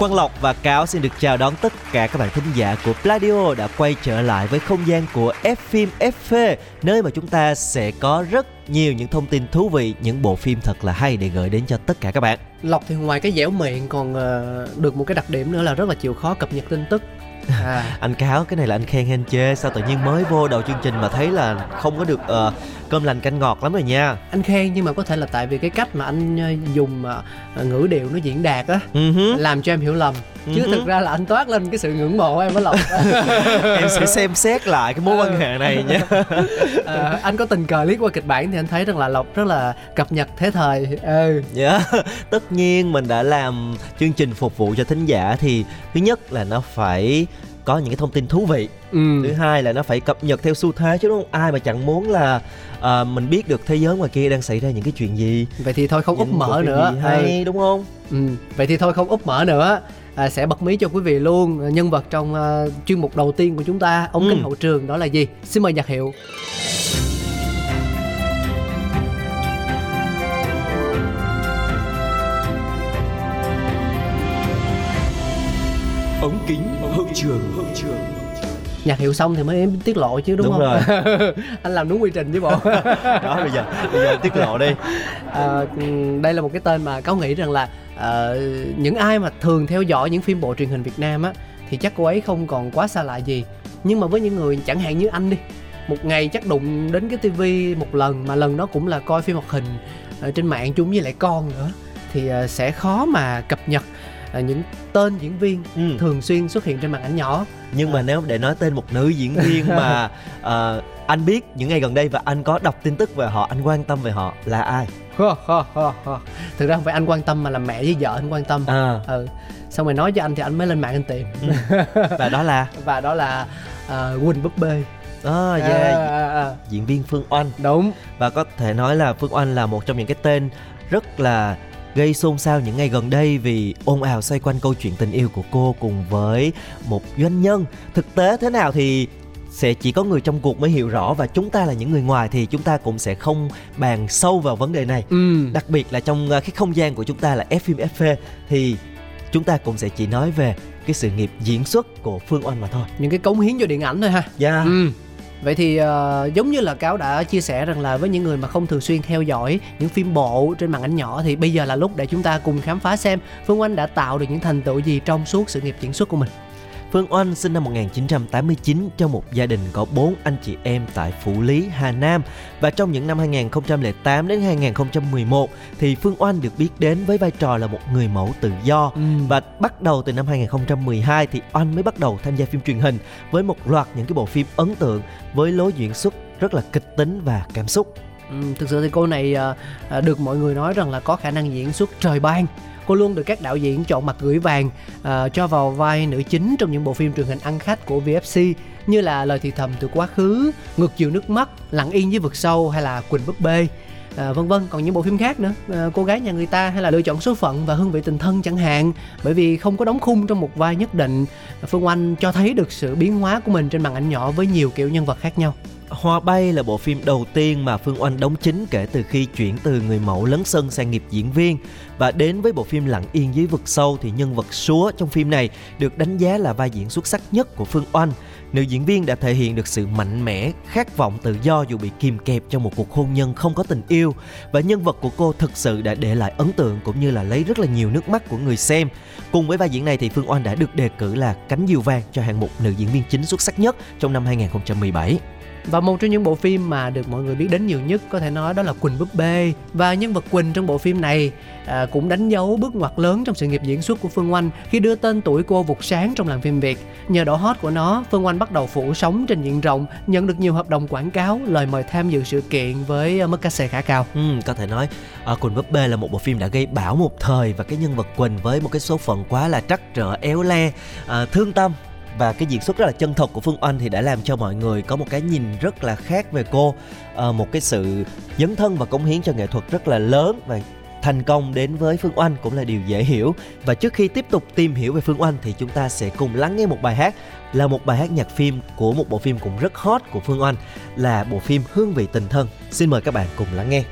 Quang Lộc và Cáo xin được chào đón tất cả các bạn thính giả của Pladio đã quay trở lại với không gian của F phim FV nơi mà chúng ta sẽ có rất nhiều những thông tin thú vị, những bộ phim thật là hay để gửi đến cho tất cả các bạn. Lộc thì ngoài cái dẻo miệng còn ờ, được một cái đặc điểm nữa là rất là chịu khó cập nhật tin tức à, Anh Cáo cái này là anh khen hay anh chê sao tự nhiên mới vô đầu chương trình mà thấy là không có được ờ, cơm lành canh ngọt lắm rồi nha. anh khen nhưng mà có thể là tại vì cái cách mà anh ờ, dùng ờ, ngữ điệu nó diễn đạt á Ừ hứ. làm cho em hiểu lầm chứ Ừ hứ. thực ra là anh toát lên cái sự ngưỡng mộ em với Lộc em sẽ xem xét lại cái mối quan hệ này nha. Ờ, anh có tình cờ liếc qua kịch bản thì anh thấy rằng là Lộc rất là cập nhật thế thời ừ Dạ, tất nhiên mình đã làm chương trình phục vụ cho thính giả thì thứ nhất là nó phải có những cái thông tin thú vị. Ừ. Thứ hai là nó phải cập nhật theo xu thế chứ đúng không? Ai mà chẳng muốn là à, mình biết được thế giới ngoài kia đang xảy ra những cái chuyện gì. Vậy thì thôi không úp mở nữa. hay đúng không? Ừ, vậy thì thôi không úp mở nữa. À, sẽ bật mí cho quý vị luôn nhân vật trong ờ, chuyên mục đầu tiên của chúng ta ống Ừ. kính hậu trường đó là gì? Xin mời nhạc hiệu ống kính hậu trường. hậu trường. Nhạc hiệu xong thì mới em tiết lộ chứ đúng, Đúng không? rồi. anh làm đúng quy trình chứ bộ. Đó bây giờ bây giờ tiết lộ đi. À, đây là một cái tên mà cáo nghĩ rằng là ờ, những ai mà thường theo dõi những phim bộ truyền hình Việt Nam á thì chắc cô ấy không còn quá xa lạ gì. Nhưng mà với những người chẳng hạn như anh đi một ngày chắc đụng đến cái tivi một lần mà lần đó cũng là coi phim hoạt hình ở trên mạng chung với lại con nữa thì ờ, sẽ khó mà cập nhật ờ, những tên diễn viên ừ. thường xuyên xuất hiện trên màn ảnh nhỏ. Nhưng mà nếu để nói tên một nữ diễn viên mà ờ, anh biết những ngày gần đây và anh có đọc tin tức về họ anh quan tâm về họ là ai? Thực ra không phải anh quan tâm mà là mẹ với vợ anh quan tâm. À, ừ. Xong rồi nói cho anh thì anh mới lên mạng anh tìm. Và đó là? Và đó là à, Quỳnh búp bê. À, yeah, à, à, à. diễn viên Phương Oanh. Đúng. Và có thể nói là Phương Oanh là một trong những cái tên rất là gây xôn xao những ngày gần đây vì ồn ào xoay quanh câu chuyện tình yêu của cô cùng với một doanh nhân thực tế thế nào thì sẽ chỉ có người trong cuộc mới hiểu rõ và chúng ta là những người ngoài thì chúng ta cũng sẽ không bàn sâu vào vấn đề này ừ. đặc biệt là trong uh, cái không gian của chúng ta là F phim FV thì chúng ta cũng sẽ chỉ nói về cái sự nghiệp diễn xuất của Phương Oanh mà thôi. những cái cống hiến cho điện ảnh thôi ha Yeah. ừ vậy thì uh, giống như là cáo đã chia sẻ rằng là với những người mà không thường xuyên theo dõi những phim bộ trên màn ảnh nhỏ thì bây giờ là lúc để chúng ta cùng khám phá xem phương oanh đã tạo được những thành tựu gì trong suốt sự nghiệp diễn xuất của mình. Phương Oanh sinh năm 1989 trong một gia đình có 4 anh chị em tại Phủ Lý, Hà Nam và trong những năm 2008 đến 2011 thì Phương Oanh được biết đến với vai trò là một người mẫu tự do ừ. và bắt đầu từ năm 2012 thì Oanh mới bắt đầu tham gia phim truyền hình với một loạt những cái bộ phim ấn tượng với lối diễn xuất rất là kịch tính và cảm xúc. Ừ, thực sự thì cô này à, à, được mọi người nói rằng là có khả năng diễn xuất trời ban cô luôn được các đạo diễn chọn mặt gửi vàng uh, cho vào vai nữ chính trong những bộ phim truyền hình ăn khách của VFC như là lời thì thầm từ quá khứ ngược chiều nước mắt lặng yên với vực sâu hay là quỳnh búp bê. À, vân vân. Còn những bộ phim khác nữa à, cô gái nhà người ta hay là lựa chọn số phận và hương vị tình thân chẳng hạn. Bởi vì không có đóng khung trong một vai nhất định phương oanh cho thấy được sự biến hóa của mình trên màn ảnh nhỏ với nhiều kiểu nhân vật khác nhau. Hoa bay là bộ phim đầu tiên mà Phương Oanh đóng chính kể từ khi chuyển từ người mẫu lấn sân sang nghiệp diễn viên và đến với bộ phim Lặng yên dưới vực sâu thì nhân vật Súa trong phim này được đánh giá là vai diễn xuất sắc nhất của Phương Oanh. Nữ diễn viên đã thể hiện được sự mạnh mẽ, khát vọng tự do dù bị kìm kẹp trong một cuộc hôn nhân không có tình yêu và nhân vật của cô thực sự đã để lại ấn tượng cũng như là lấy rất là nhiều nước mắt của người xem. Cùng với vai diễn này thì Phương Oanh đã được đề cử là cánh diều vàng cho hạng mục nữ diễn viên chính xuất sắc nhất trong năm 2017 và một trong những bộ phim mà được mọi người biết đến nhiều nhất có thể nói đó là Quỳnh búp bê và nhân vật Quỳnh trong bộ phim này à, cũng đánh dấu bước ngoặt lớn trong sự nghiệp diễn xuất của Phương Oanh khi đưa tên tuổi cô vụt sáng trong làng phim Việt. Nhờ độ hot của nó, Phương Oanh bắt đầu phủ sóng trên diện rộng, nhận được nhiều hợp đồng quảng cáo, lời mời tham dự sự kiện với à, mức cát xê khá cao. Ừ, có thể nói à, Quỳnh búp bê là một bộ phim đã gây bão một thời và cái nhân vật Quỳnh với một cái số phận quá là trắc trở éo le, à, thương tâm và cái diễn xuất rất là chân thật của Phương Oanh thì đã làm cho mọi người có một cái nhìn rất là khác về cô à, một cái sự dấn thân và cống hiến cho nghệ thuật rất là lớn và thành công đến với Phương Oanh cũng là điều dễ hiểu và trước khi tiếp tục tìm hiểu về Phương Oanh thì chúng ta sẽ cùng lắng nghe một bài hát là một bài hát nhạc phim của một bộ phim cũng rất hot của Phương Oanh là bộ phim Hương vị tình thân. Xin mời các bạn cùng lắng nghe.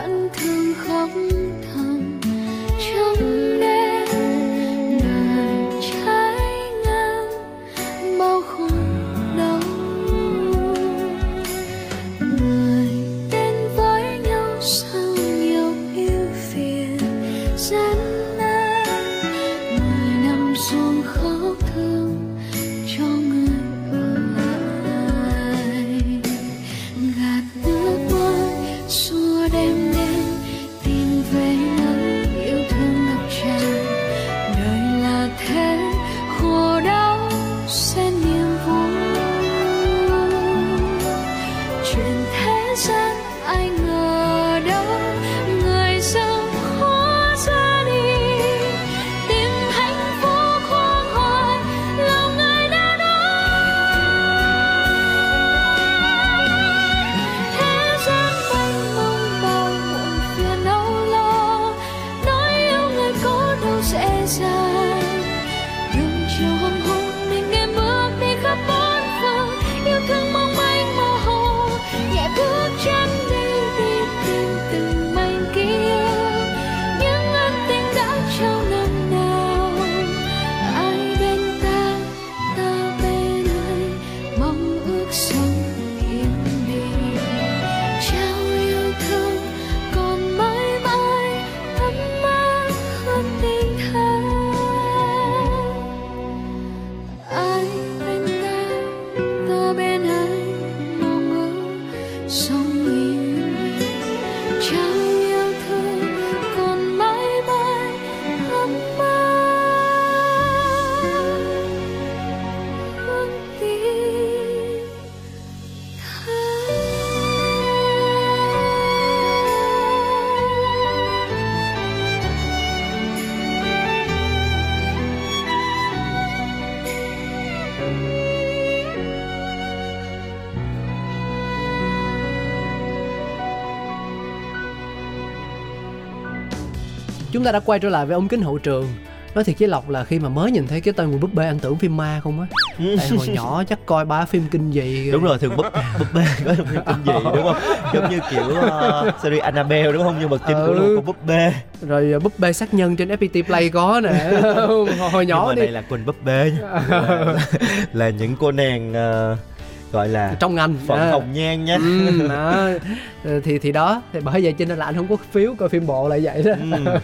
vẫn thương khóc thầm chúng ta đã quay trở lại với ống kính hậu trường. Nói thiệt với lộc là khi mà mới nhìn thấy cái tên của búp bê anh tưởng phim ma không á. Tại hồi nhỏ chắc coi ba phim kinh dị. Đúng rồi thường búp búp bê có phim kinh dị đúng không? Giống như kiểu uh, series Annabelle đúng không? Nhưng mà chính ừ. của một búp bê. Rồi uh, búp bê sát nhân trên FPT Play có nè. Hồi nhỏ nhưng mà đi. đây là quỳnh búp bê là, là những cô nàng uh, gọi là trong ngành phận à. hồng nhan nhé ừ, đó. Ờ, thì thì đó thì bởi vậy cho nên là anh không có phiếu coi phim bộ lại vậy đó ừ.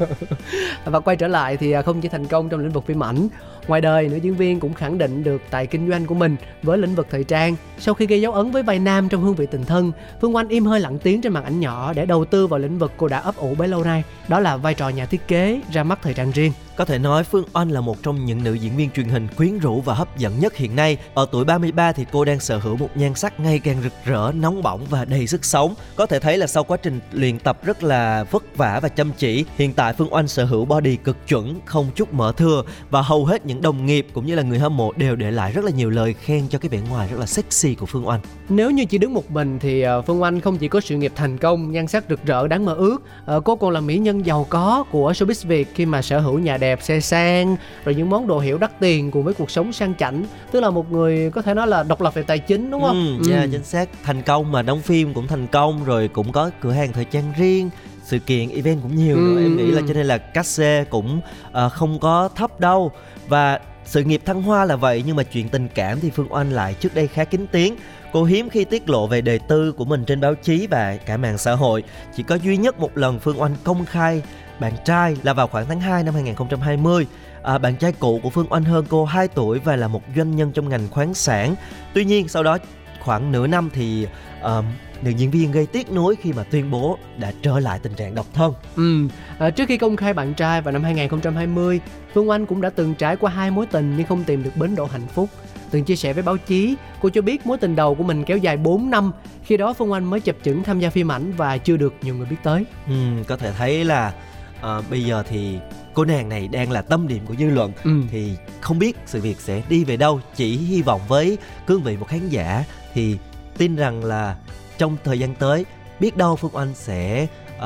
và quay trở lại thì à, không chỉ thành công trong lĩnh vực phim ảnh ngoài đời nữ diễn viên cũng khẳng định được tài kinh doanh của mình với lĩnh vực thời trang sau khi gây dấu ấn với vai nam trong hương vị tình thân phương oanh im hơi lặng tiếng trên màn ảnh nhỏ để đầu tư vào lĩnh vực cô đã ấp ủ bấy lâu nay đó là vai trò nhà thiết kế ra mắt thời trang riêng có thể nói Phương Oanh là một trong những nữ diễn viên truyền hình quyến rũ và hấp dẫn nhất hiện nay. Ở tuổi 33 thì cô đang sở hữu một nhan sắc ngày càng rực rỡ, nóng bỏng và đầy sức sống. Có thể thấy là sau quá trình luyện tập rất là vất vả và chăm chỉ, hiện tại Phương Oanh sở hữu body cực chuẩn, không chút mỡ thừa và hầu hết những đồng nghiệp cũng như là người hâm mộ đều để lại rất là nhiều lời khen cho cái vẻ ngoài rất là sexy của Phương Oanh. Nếu như chỉ đứng một mình thì ờ, Phương Oanh không chỉ có sự nghiệp thành công, nhan sắc rực rỡ đáng mơ ước, ờ, cô còn là mỹ nhân giàu có của showbiz Việt khi mà sở hữu nhà đẹp xe sang rồi những món đồ hiệu đắt tiền cùng với cuộc sống sang chảnh tức là một người có thể nói là độc lập về tài chính đúng không? Ừ, yeah, ừ. chính xác thành công mà đóng phim cũng thành công rồi cũng có cửa hàng thời trang riêng sự kiện event cũng nhiều ừ. nữa em nghĩ là cho nên là cát xê cũng uh, không có thấp đâu và sự nghiệp thăng hoa là vậy nhưng mà chuyện tình cảm thì Phương Oanh lại trước đây khá kín tiếng. Cô hiếm khi tiết lộ về đời tư của mình trên báo chí và cả mạng xã hội. Chỉ có duy nhất một lần Phương Oanh công khai bạn trai là vào khoảng tháng 2 năm 2020. À, bạn trai cũ của Phương Oanh hơn cô 2 tuổi và là một doanh nhân trong ngành khoáng sản. Tuy nhiên sau đó khoảng nửa năm thì uh, nữ diễn viên gây tiếc nuối khi mà tuyên bố đã trở lại tình trạng độc thân. Ừ, à, trước khi công khai bạn trai vào năm 2020, Phương Oanh cũng đã từng trải qua hai mối tình nhưng không tìm được bến độ hạnh phúc. Từng chia sẻ với báo chí, cô cho biết mối tình đầu của mình kéo dài 4 năm, khi đó Phương Oanh mới chập chững tham gia phim ảnh và chưa được nhiều người biết tới. Ừ, có thể thấy là uh, bây giờ thì cô nàng này đang là tâm điểm của dư luận ừ. thì không biết sự việc sẽ đi về đâu chỉ hy vọng với cương vị một khán giả thì tin rằng là trong thời gian tới biết đâu phương oanh sẽ uh,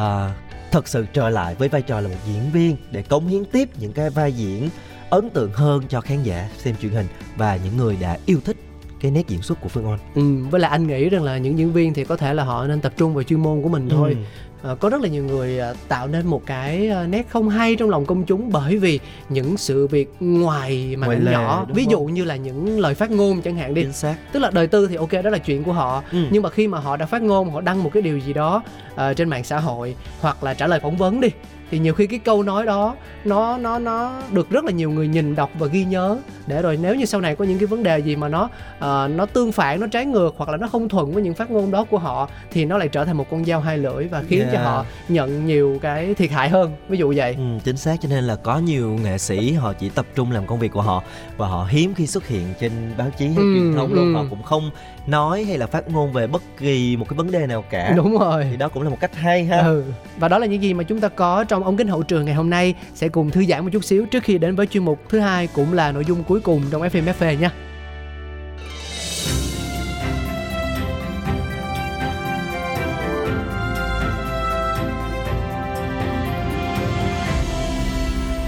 thật sự trở lại với vai trò là một diễn viên để cống hiến tiếp những cái vai diễn ấn tượng hơn cho khán giả xem truyền hình và những người đã yêu thích cái nét diễn xuất của Phương Oanh. Ừ, với lại anh nghĩ rằng là những diễn viên thì có thể là họ nên tập trung vào chuyên môn của mình thôi. Ừ à, có rất là nhiều người à, tạo nên một cái à, nét không hay trong lòng công chúng bởi vì những sự việc ngoài màn ảnh nhỏ ví dụ như là những lời phát ngôn chẳng hạn đi Chính xác. tức là đời tư thì ok đó là chuyện của họ ừ. nhưng mà khi mà họ đã phát ngôn họ đăng một cái điều gì đó uh, trên mạng xã hội hoặc là trả lời phỏng vấn đi thì nhiều khi cái câu nói đó nó nó nó được rất là nhiều người nhìn đọc và ghi nhớ. Để rồi nếu như sau này có những cái vấn đề gì mà nó uh, nó tương phản nó trái ngược hoặc là nó không thuận với những phát ngôn đó của họ thì nó lại trở thành một con dao hai lưỡi và khiến yeah. cho họ nhận nhiều cái thiệt hại hơn. Ví dụ vậy. Ừ, chính xác. Cho nên là có nhiều nghệ sĩ họ chỉ tập trung làm công việc của họ và họ hiếm khi xuất hiện trên báo chí hay ừ, truyền thông luôn. Ừ. họ cũng không nói hay là phát ngôn về bất kỳ một cái vấn đề nào cả. Đúng rồi. Thì đó cũng là một cách hay ha. Ừ. và đó là những gì mà chúng ta có trong ống kính hậu trường ngày hôm nay. Sẽ cùng thư giãn một chút xíu trước khi đến với chuyên mục thứ hai cũng là nội dung cuối cùng trong FM FA nha.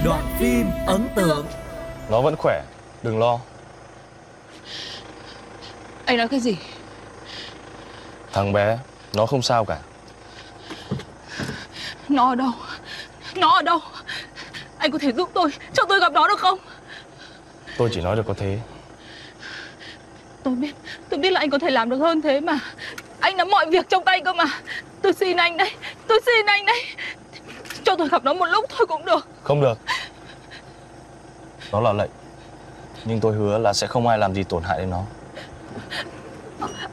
Đoạn phim ấn tượng. Nó vẫn khỏe, đừng lo. Anh nói cái gì? Thằng bé, nó không sao cả. Nó ở đâu? Nó ở đâu? Anh có thể giúp tôi, cho tôi gặp nó được không? Tôi chỉ nói được có thế. Tôi biết, tôi biết là anh có thể làm được hơn thế mà. Anh nắm mọi việc trong tay cơ mà. Tôi xin anh đây, tôi xin anh đây Cho tôi gặp nó một lúc thôi cũng được. Không được. Đó là lệnh Nhưng tôi hứa là sẽ không ai làm gì tổn hại đến nó.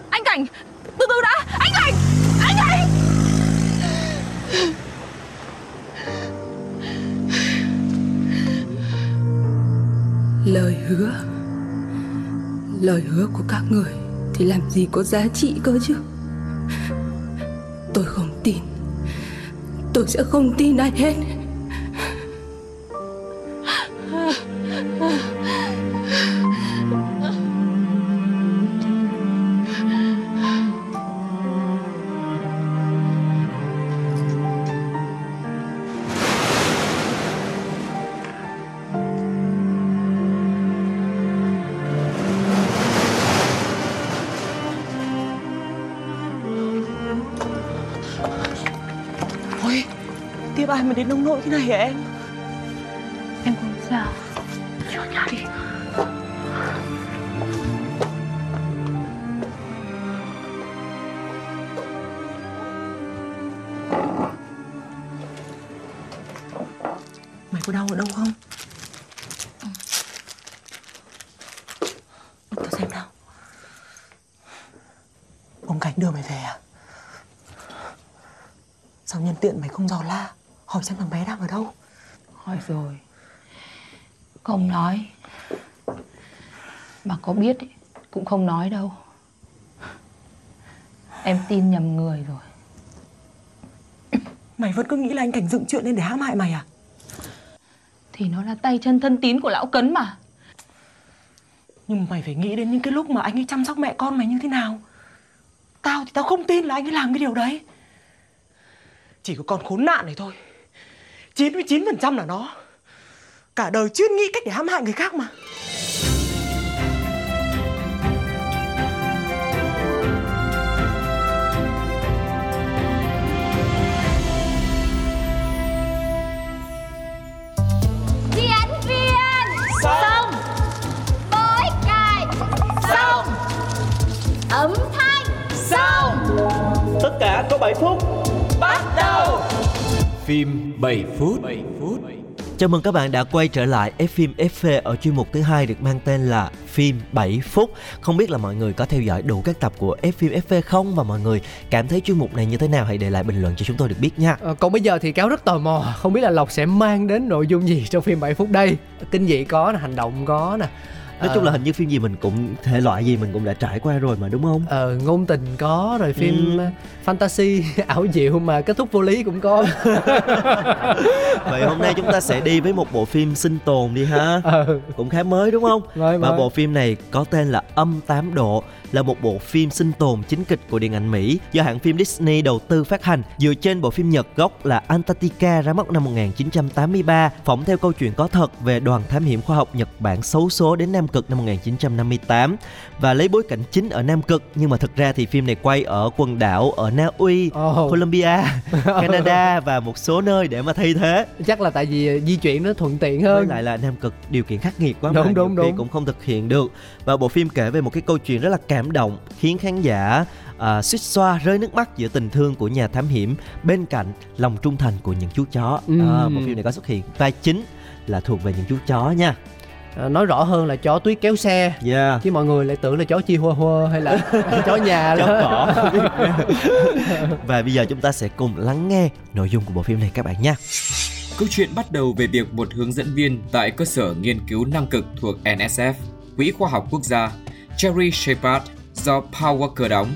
Anh Cảnh, Lời hứa. Lời hứa của các người Thì làm gì có giá trị cơ chứ? Tôi không tin. Tôi sẽ không tin ai hết. Mà đến nông nỗi thế này hả em? Em không sao? Cho nhà đi. Mày có đau ở đâu không? Tao xem nào. Ông Cảnh đưa mày về à? Sao nhân tiện mày không dò la Hỏi xem thằng bé đang ở đâu. Hỏi rồi. Không nói. Mà có biết ý, cũng không nói đâu. Em tin nhầm người rồi. Mày vẫn cứ nghĩ là anh Cảnh dựng chuyện lên để hãm hại mày à? Thì nó là tay chân thân tín của lão cấn mà. Nhưng mà mày phải nghĩ đến những cái lúc mà anh ấy chăm sóc mẹ con mày như thế nào. Tao thì tao không tin là anh ấy làm cái điều đấy. Chỉ có con khốn nạn này thôi 99% là nó. Cả đời chuyên nghĩ cách để hãm hại người khác mà. Diễn viên Xong Bối cài Xong Âm thanh Xong Tất cả có 7 phút. Bắt đầu Phim 7 phút 7 phút Chào mừng các bạn đã quay trở lại F phim FV ở chuyên mục thứ hai được mang tên là phim 7 phút. Không biết là mọi người có theo dõi đủ các tập của F phim FV không và mọi người cảm thấy chuyên mục này như thế nào hãy để lại bình luận cho chúng tôi được biết nha. Ờ, còn bây giờ thì cáo rất tò mò không biết là lộc sẽ mang đến nội dung gì trong phim 7 phút đây kinh dị có nè hành động có nè Nói chung là Ờ, hình như phim gì mình cũng thể loại gì mình cũng đã trải qua rồi mà đúng không? ờ, ngôn tình có rồi phim Ừ. fantasy ảo diệu mà kết thúc vô lý cũng có Vậy hôm nay chúng ta sẽ đi với một bộ phim sinh tồn đi ha. ờ Cũng khá mới đúng không? mới Và mới bộ phim này có tên là Âm 8 độ là một bộ phim sinh tồn chính kịch của điện ảnh Mỹ do hãng phim Disney đầu tư phát hành dựa trên bộ phim Nhật gốc là Antarctica ra mắt năm 1983 phỏng theo câu chuyện có thật về đoàn thám hiểm khoa học Nhật Bản xấu số đến Nam Cực năm 1958 và lấy bối cảnh chính ở Nam Cực nhưng mà thực ra thì phim này quay ở quần đảo ở Na Uy, Ồ. Colombia, Canada và một số nơi để mà thay thế chắc là tại vì di chuyển nó thuận tiện với hơn lại là Nam Cực điều kiện khắc nghiệt quá Đúng, mà đúng, đúng. cũng không thực hiện được và bộ phim kể về một cái câu chuyện rất là cảm động khiến khán giả à, suýt xoa rơi nước mắt giữa tình thương của nhà thám hiểm bên cạnh lòng trung thành của những chú chó Ừm. à, bộ phim này có xuất hiện vai chính là thuộc về những chú chó nha Ờ, nói rõ hơn là chó tuyết kéo xe. Yeah chứ mọi người lại tưởng là chó chi hua hua hay là chó nhà chó cỏ. Và bây giờ chúng ta sẽ cùng lắng nghe nội dung của bộ phim này các bạn nha Câu chuyện bắt đầu về việc một hướng dẫn viên tại cơ sở nghiên cứu Nam Cực thuộc NSF, Quỹ Khoa học Quốc gia, Jerry Shepard do Paul Walker đóng,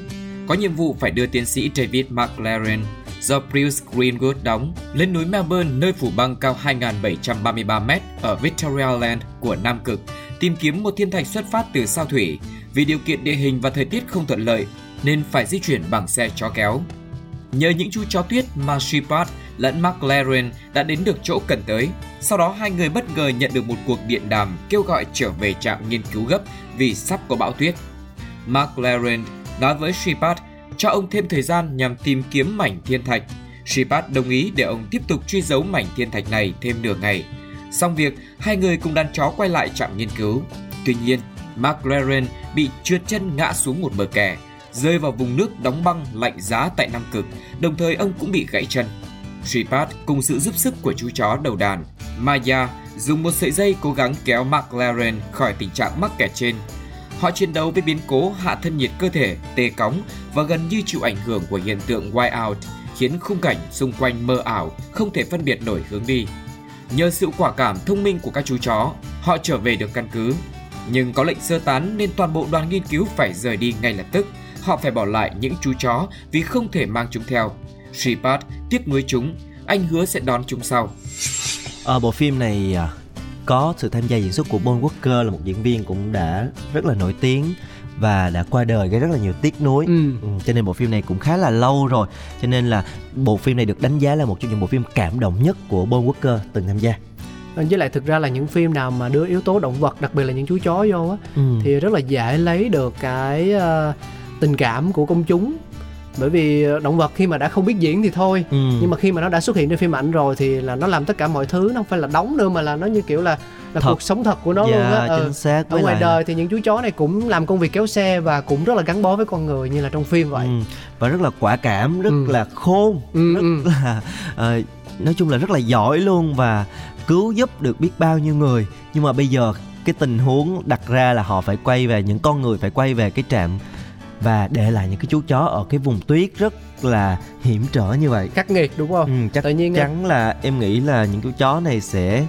có nhiệm vụ phải đưa tiến sĩ David McLaren do Bruce Greenwood đóng lên núi Melbourne, nơi phủ băng cao 2.733m ở Victoria Land của Nam Cực, tìm kiếm một thiên thạch xuất phát từ sao thủy. Vì điều kiện địa hình và thời tiết không thuận lợi nên phải di chuyển bằng xe chó kéo. Nhờ những chú chó tuyết mà Shepard lẫn McLaren đã đến được chỗ cần tới. Sau đó, hai người bất ngờ nhận được một cuộc điện đàm kêu gọi trở về trạm nghiên cứu gấp vì sắp có bão tuyết. McLaren nói với Shepard cho ông thêm thời gian nhằm tìm kiếm mảnh thiên thạch. Shepard đồng ý để ông tiếp tục truy dấu mảnh thiên thạch này thêm nửa ngày. Xong việc, hai người cùng đàn chó quay lại trạm nghiên cứu. Tuy nhiên, McLaren bị trượt chân ngã xuống một bờ kè, rơi vào vùng nước đóng băng lạnh giá tại Nam Cực, đồng thời ông cũng bị gãy chân. Shepard cùng sự giúp sức của chú chó đầu đàn, Maya dùng một sợi dây cố gắng kéo McLaren khỏi tình trạng mắc kẹt trên. Họ chiến đấu với biến cố hạ thân nhiệt cơ thể, tê cóng và gần như chịu ảnh hưởng của hiện tượng whiteout, khiến khung cảnh xung quanh mơ ảo, không thể phân biệt nổi hướng đi. Nhờ sự quả cảm thông minh của các chú chó, họ trở về được căn cứ. Nhưng có lệnh sơ tán nên toàn bộ đoàn nghiên cứu phải rời đi ngay lập tức. Họ phải bỏ lại những chú chó vì không thể mang chúng theo. Shepard tiếc nuối chúng, anh hứa sẽ đón chúng sau. Ở bộ phim này à, có sự tham gia diễn xuất của Paul Walker là một diễn viên cũng đã rất là nổi tiếng và đã qua đời gây rất là nhiều tiếc nuối Ừ. Ừ, cho nên bộ phim này cũng khá là lâu rồi cho nên là bộ phim này được đánh giá là một trong những bộ phim cảm động nhất của Paul Walker từng tham gia Ờ, với lại thực ra là những phim nào mà đưa yếu tố động vật đặc biệt là những chú chó vô á ừ. thì rất là dễ lấy được cái ờ, tình cảm của công chúng bởi vì động vật khi mà đã không biết diễn thì thôi Ừ. nhưng mà khi mà nó đã xuất hiện trên phim ảnh rồi thì là nó làm tất cả mọi thứ nó không phải là đóng nữa mà là nó như kiểu là là Thật. cuộc sống thật của nó dạ, luôn á Ờ. chính xác ở ngoài lại đời thì những chú chó này cũng làm công việc kéo xe và cũng rất là gắn bó với con người như là trong phim vậy Ừ, và rất là quả cảm rất Ừ. là khôn Ừ, rất ừ. là ờ, nói chung là rất là giỏi luôn và cứu giúp được biết bao nhiêu người nhưng mà bây giờ cái tình huống đặt ra là họ phải quay về những con người phải quay về cái trạm và để lại những cái chú chó ở cái vùng tuyết rất là hiểm trở như vậy. Khắc nghiệt đúng không? Ừ, chắc Tự nhiên, chắn là em nghĩ là những chú chó này sẽ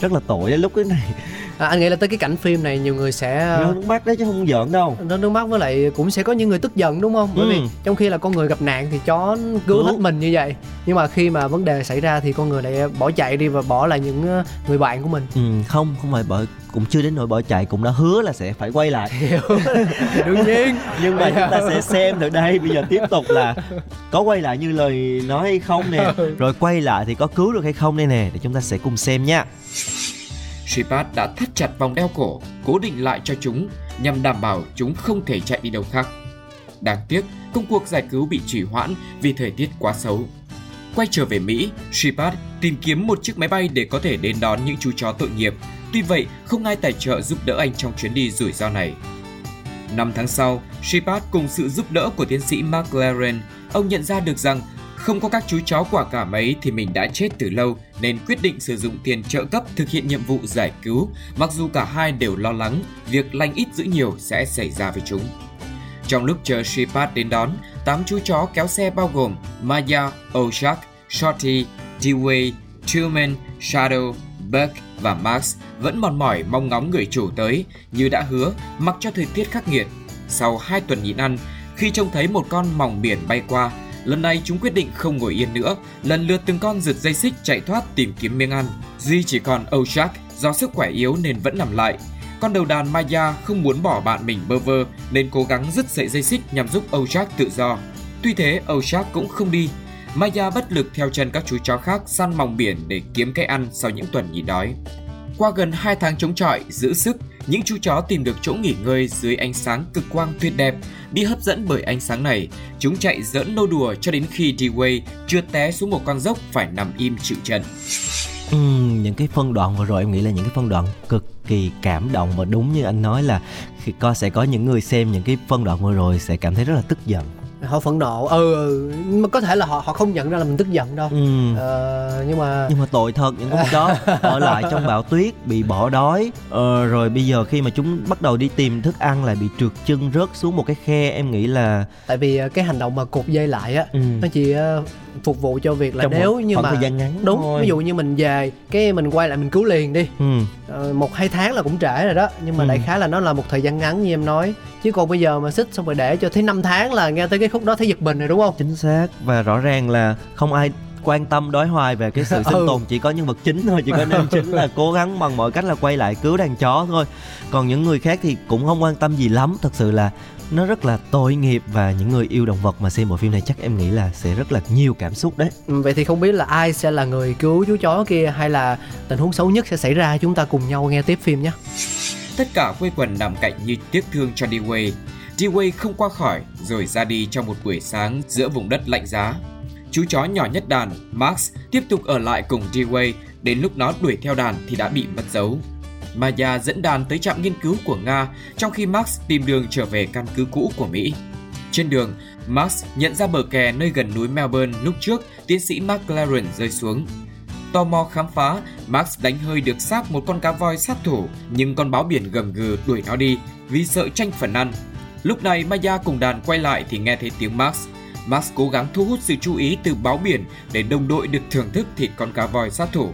rất là tội đến lúc cái này à, anh nghĩ là tới cái cảnh phim này nhiều người sẽ nó nước mắt đấy chứ không giỡn đâu. nó nước mắt với lại cũng sẽ có những người tức giận đúng không? Bởi Ừ. vì trong khi là con người gặp nạn thì chó cứu hết mình như vậy. Nhưng mà khi mà vấn đề xảy ra thì con người lại bỏ chạy đi và bỏ lại những ờ, người bạn của mình. Ừ, không không phải bởi cũng chưa đến nỗi bỏ chạy cũng đã hứa là sẽ phải quay lại. Hiểu. Đương nhiên. Nhưng mà chúng ta sẽ xem từ đây bây giờ tiếp tục là có quay lại như lời nói hay không nè. Rồi quay lại thì có cứu được hay không đây nè để chúng ta sẽ cùng xem nha Shepard đã thắt chặt vòng đeo cổ, cố định lại cho chúng nhằm đảm bảo chúng không thể chạy đi đâu khác. Đáng tiếc, công cuộc giải cứu bị trì hoãn vì thời tiết quá xấu. Quay trở về Mỹ, Shepard tìm kiếm một chiếc máy bay để có thể đến đón những chú chó tội nghiệp. Tuy vậy, không ai tài trợ giúp đỡ anh trong chuyến đi rủi ro này. Năm tháng sau, Shepard cùng sự giúp đỡ của tiến sĩ Mark Laren, ông nhận ra được rằng không có các chú chó quả cảm ấy thì mình đã chết từ lâu nên quyết định sử dụng tiền trợ cấp thực hiện nhiệm vụ giải cứu, mặc dù cả hai đều lo lắng việc lành ít giữ nhiều sẽ xảy ra với chúng. Trong lúc chờ Shepard đến đón, 8 chú chó kéo xe bao gồm Maya, Oshak, Shorty, Dewey, Truman, Shadow, Buck và Max vẫn mòn mỏi mong ngóng người chủ tới như đã hứa mặc cho thời tiết khắc nghiệt. Sau 2 tuần nhịn ăn, khi trông thấy một con mòng biển bay qua, lần này chúng quyết định không ngồi yên nữa, lần lượt từng con giật dây xích chạy thoát tìm kiếm miếng ăn. Duy chỉ còn Oshak do sức khỏe yếu nên vẫn nằm lại. Con đầu đàn Maya không muốn bỏ bạn mình bơ vơ nên cố gắng dứt sợi dây xích nhằm giúp Oshak tự do. Tuy thế, Oshak cũng không đi. Maya bất lực theo chân các chú chó khác săn mòng biển để kiếm cái ăn sau những tuần nhịn đói. Qua gần 2 tháng chống chọi, giữ sức, những chú chó tìm được chỗ nghỉ ngơi dưới ánh sáng cực quang tuyệt đẹp. Bị hấp dẫn bởi ánh sáng này, chúng chạy dẫn nô đùa cho đến khi D-Way trượt té xuống một con dốc phải nằm im chịu chân. Ừ, những cái phân đoạn vừa rồi em nghĩ là những cái phân đoạn cực kỳ cảm động và đúng như anh nói là khi có sẽ có những người xem những cái phân đoạn vừa rồi sẽ cảm thấy rất là tức giận họ phẫn nộ. Ừ, ừ. Mà có thể là họ họ không nhận ra là mình tức giận đâu. Ừm. ờ, nhưng mà nhưng mà tội thật những con chó ở lại trong bão tuyết bị bỏ đói. Ờ, rồi bây giờ khi mà chúng bắt đầu đi tìm thức ăn lại bị trượt chân rớt xuống một cái khe em nghĩ là tại vì ờ, cái hành động mà cột dây lại á ừ, nó chỉ ờ, phục vụ cho việc là trong nếu một như mà thời gian ngắn đúng thôi. ví dụ như mình về cái mình quay lại mình cứu liền đi. Ừ, Ờ, một hai tháng là cũng trễ rồi đó nhưng mà Ừ. đại khái là nó là một thời gian ngắn như em nói. Chứ còn bây giờ mà xích xong rồi để cho tới 5 tháng là nghe tới cái khúc đó thấy giật mình rồi đúng không? Chính xác. Và rõ ràng là không ai quan tâm đối hoài về cái sự sinh Ừ. tồn chỉ có nhân vật chính thôi chỉ có nam chính là cố gắng bằng mọi cách là quay lại cứu đàn chó thôi. Còn những người khác thì cũng không quan tâm gì lắm. Thật sự là nó rất là tội nghiệp và những người yêu động vật mà xem bộ phim này chắc em nghĩ là sẽ rất là nhiều cảm xúc đấy. Ừ, vậy thì không biết là ai sẽ là người cứu chú chó kia hay là tình huống xấu nhất sẽ xảy ra chúng ta cùng nhau nghe tiếp phim nhé. Tất cả quây quần nằm cạnh như tiếc thương cho D-Way. Dewey không qua khỏi rồi ra đi trong một buổi sáng giữa vùng đất lạnh giá. Chú chó nhỏ nhất đàn, Max, tiếp tục ở lại cùng Dewey. đến lúc nó đuổi theo đàn thì đã bị mất dấu. Maya dẫn đàn tới trạm nghiên cứu của Nga, trong khi Max tìm đường trở về căn cứ cũ của Mỹ. Trên đường, Max nhận ra bờ kè nơi gần núi Melbourne lúc trước tiến sĩ McLaren rơi xuống. Tò mò khám phá, Max đánh hơi được xác một con cá voi sát thủ, nhưng con báo biển gầm gừ đuổi nó đi vì sợ tranh phần ăn. Lúc này Maya cùng đàn quay lại thì nghe thấy tiếng Max. Max cố gắng thu hút sự chú ý từ báo biển để đồng đội được thưởng thức thịt con cá voi sát thủ.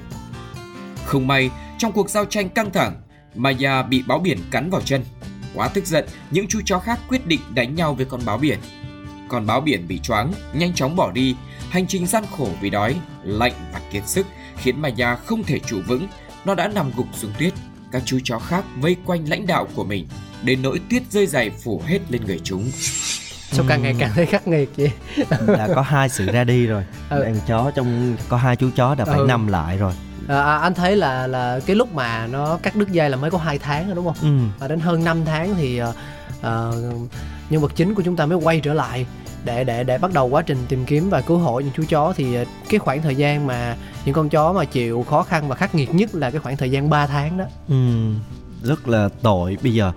Không may, trong cuộc giao tranh căng thẳng, Maya bị báo biển cắn vào chân. Quá tức giận, những chú chó khác quyết định đánh nhau với con báo biển. Con báo biển bị choáng, nhanh chóng bỏ đi. Hành trình gian khổ vì đói, lạnh và kiệt sức khiến Maya không thể trụ vững. Nó đã nằm gục xuống tuyết. Các chú chó khác vây quanh lãnh đạo của mình, đến nỗi tuyết rơi dày phủ hết lên người chúng. sao càng ngày càng thấy khắc nghiệt vậy đã có hai sự ra đi rồi Ừ. đàn chó trong có hai chú chó đã phải Ừ. nằm lại rồi à, à, anh thấy là là cái lúc mà nó cắt đứt dây là mới có 2 tháng rồi đúng không ừ. và đến hơn 5 tháng thì ờ, nhân vật chính của chúng ta mới quay trở lại để để để bắt đầu quá trình tìm kiếm và cứu hộ những chú chó thì ờ, cái khoảng thời gian mà những con chó mà chịu khó khăn và khắc nghiệt nhất là cái khoảng thời gian 3 tháng đó. Ừ, rất là tội. Bây giờ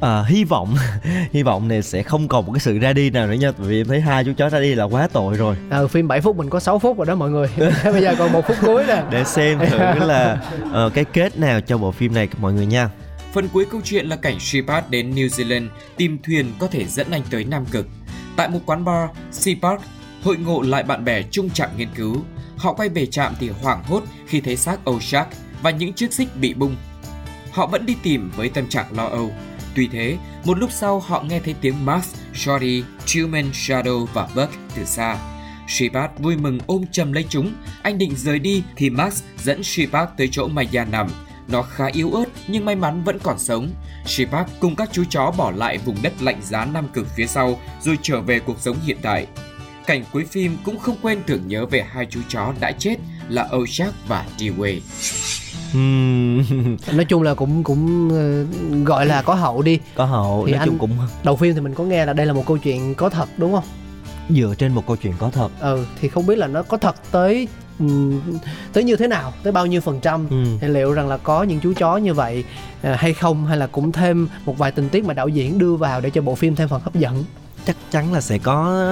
à, hy vọng hy vọng này sẽ không còn một cái sự ra đi nào nữa nha. Vì em thấy hai chú chó ra đi là quá tội rồi. À, phim 7 phút mình có 6 phút rồi đó mọi người. Bây giờ còn một phút cuối nè. Để xem thử là uh, cái kết nào cho bộ phim này mọi người nha. Phần cuối câu chuyện là cảnh Shepard đến New Zealand tìm thuyền có thể dẫn anh tới Nam Cực. Tại một quán bar, Shepard hội ngộ lại bạn bè chung trạm nghiên cứu. Họ quay về trạm thì hoảng hốt khi thấy xác Oshak và những chiếc xích bị bung. Họ vẫn đi tìm với tâm trạng lo âu. Tuy thế, một lúc sau họ nghe thấy tiếng Max, Shorty, Truman, Shadow và Buck từ xa. Shepard vui mừng ôm chầm lấy chúng. Anh định rời đi thì Max dẫn Shepard tới chỗ Maya nằm. Nó khá yếu ớt nhưng may mắn vẫn còn sống. Shepard cùng các chú chó bỏ lại vùng đất lạnh giá Nam Cực phía sau rồi trở về cuộc sống hiện tại. Cảnh cuối phim cũng không quên tưởng nhớ về hai chú chó đã chết là Oshak và Dewey. nói chung là cũng cũng ờ, gọi là có hậu đi. Có hậu thì nói anh chung cũng đầu phim thì mình có nghe là đây là một câu chuyện có thật đúng không? Dựa trên một câu chuyện có thật. Ừ thì không biết là nó có thật tới ừm, tới như thế nào tới bao nhiêu phần trăm. Ừ. thì liệu rằng là có những chú chó như vậy à, hay không hay là cũng thêm một vài tình tiết mà đạo diễn đưa vào để cho bộ phim thêm phần hấp dẫn? Chắc chắn là sẽ có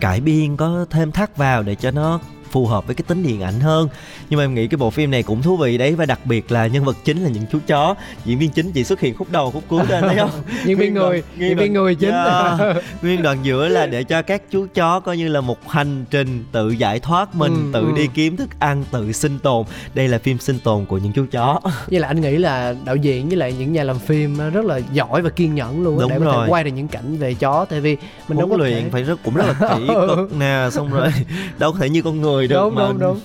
cải biên có thêm thắt vào để cho nó phù hợp với cái tính điện ảnh hơn nhưng mà em nghĩ cái bộ phim này cũng thú vị đấy và đặc biệt là nhân vật chính là những chú chó diễn viên chính chỉ xuất hiện khúc đầu khúc cuối thôi thấy không Diễn viên người, diễn viên người chính. Yeah. nguyên đoạn giữa là để cho các chú chó coi như là một hành trình tự giải thoát mình Ừ, tự ừ. đi kiếm thức ăn tự sinh tồn đây là phim sinh tồn của những chú chó với lại anh nghĩ là đạo diễn với lại những nhà làm phim rất là giỏi và kiên nhẫn luôn Đúng để có thể rồi. quay được những cảnh về chó tại vì mình đâu huấn có luyện thể phải rất cũng rất là kỹ cực nè xong rồi đâu có thể như con người được đúng mà đúng đúng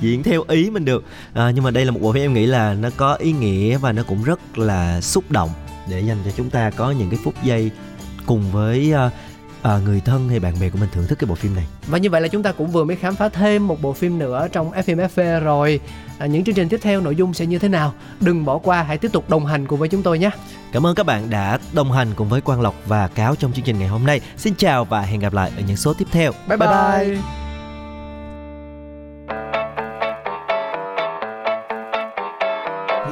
diễn theo ý mình được à, nhưng mà đây là một bộ phim em nghĩ là nó có ý nghĩa và nó cũng rất là xúc động để dành cho chúng ta có những cái phút giây cùng với à, à, người thân hay bạn bè của mình thưởng thức cái bộ phim này Và như vậy là chúng ta cũng vừa mới khám phá thêm một bộ phim nữa trong FM FV rồi. À, những chương trình tiếp theo nội dung sẽ như thế nào? Đừng bỏ qua, hãy tiếp tục đồng hành cùng với chúng tôi nhé. cảm ơn các bạn đã đồng hành cùng với Quang Lộc và Cáo trong chương trình ngày hôm nay xin chào và hẹn gặp lại ở những số tiếp theo Bye bye. bye.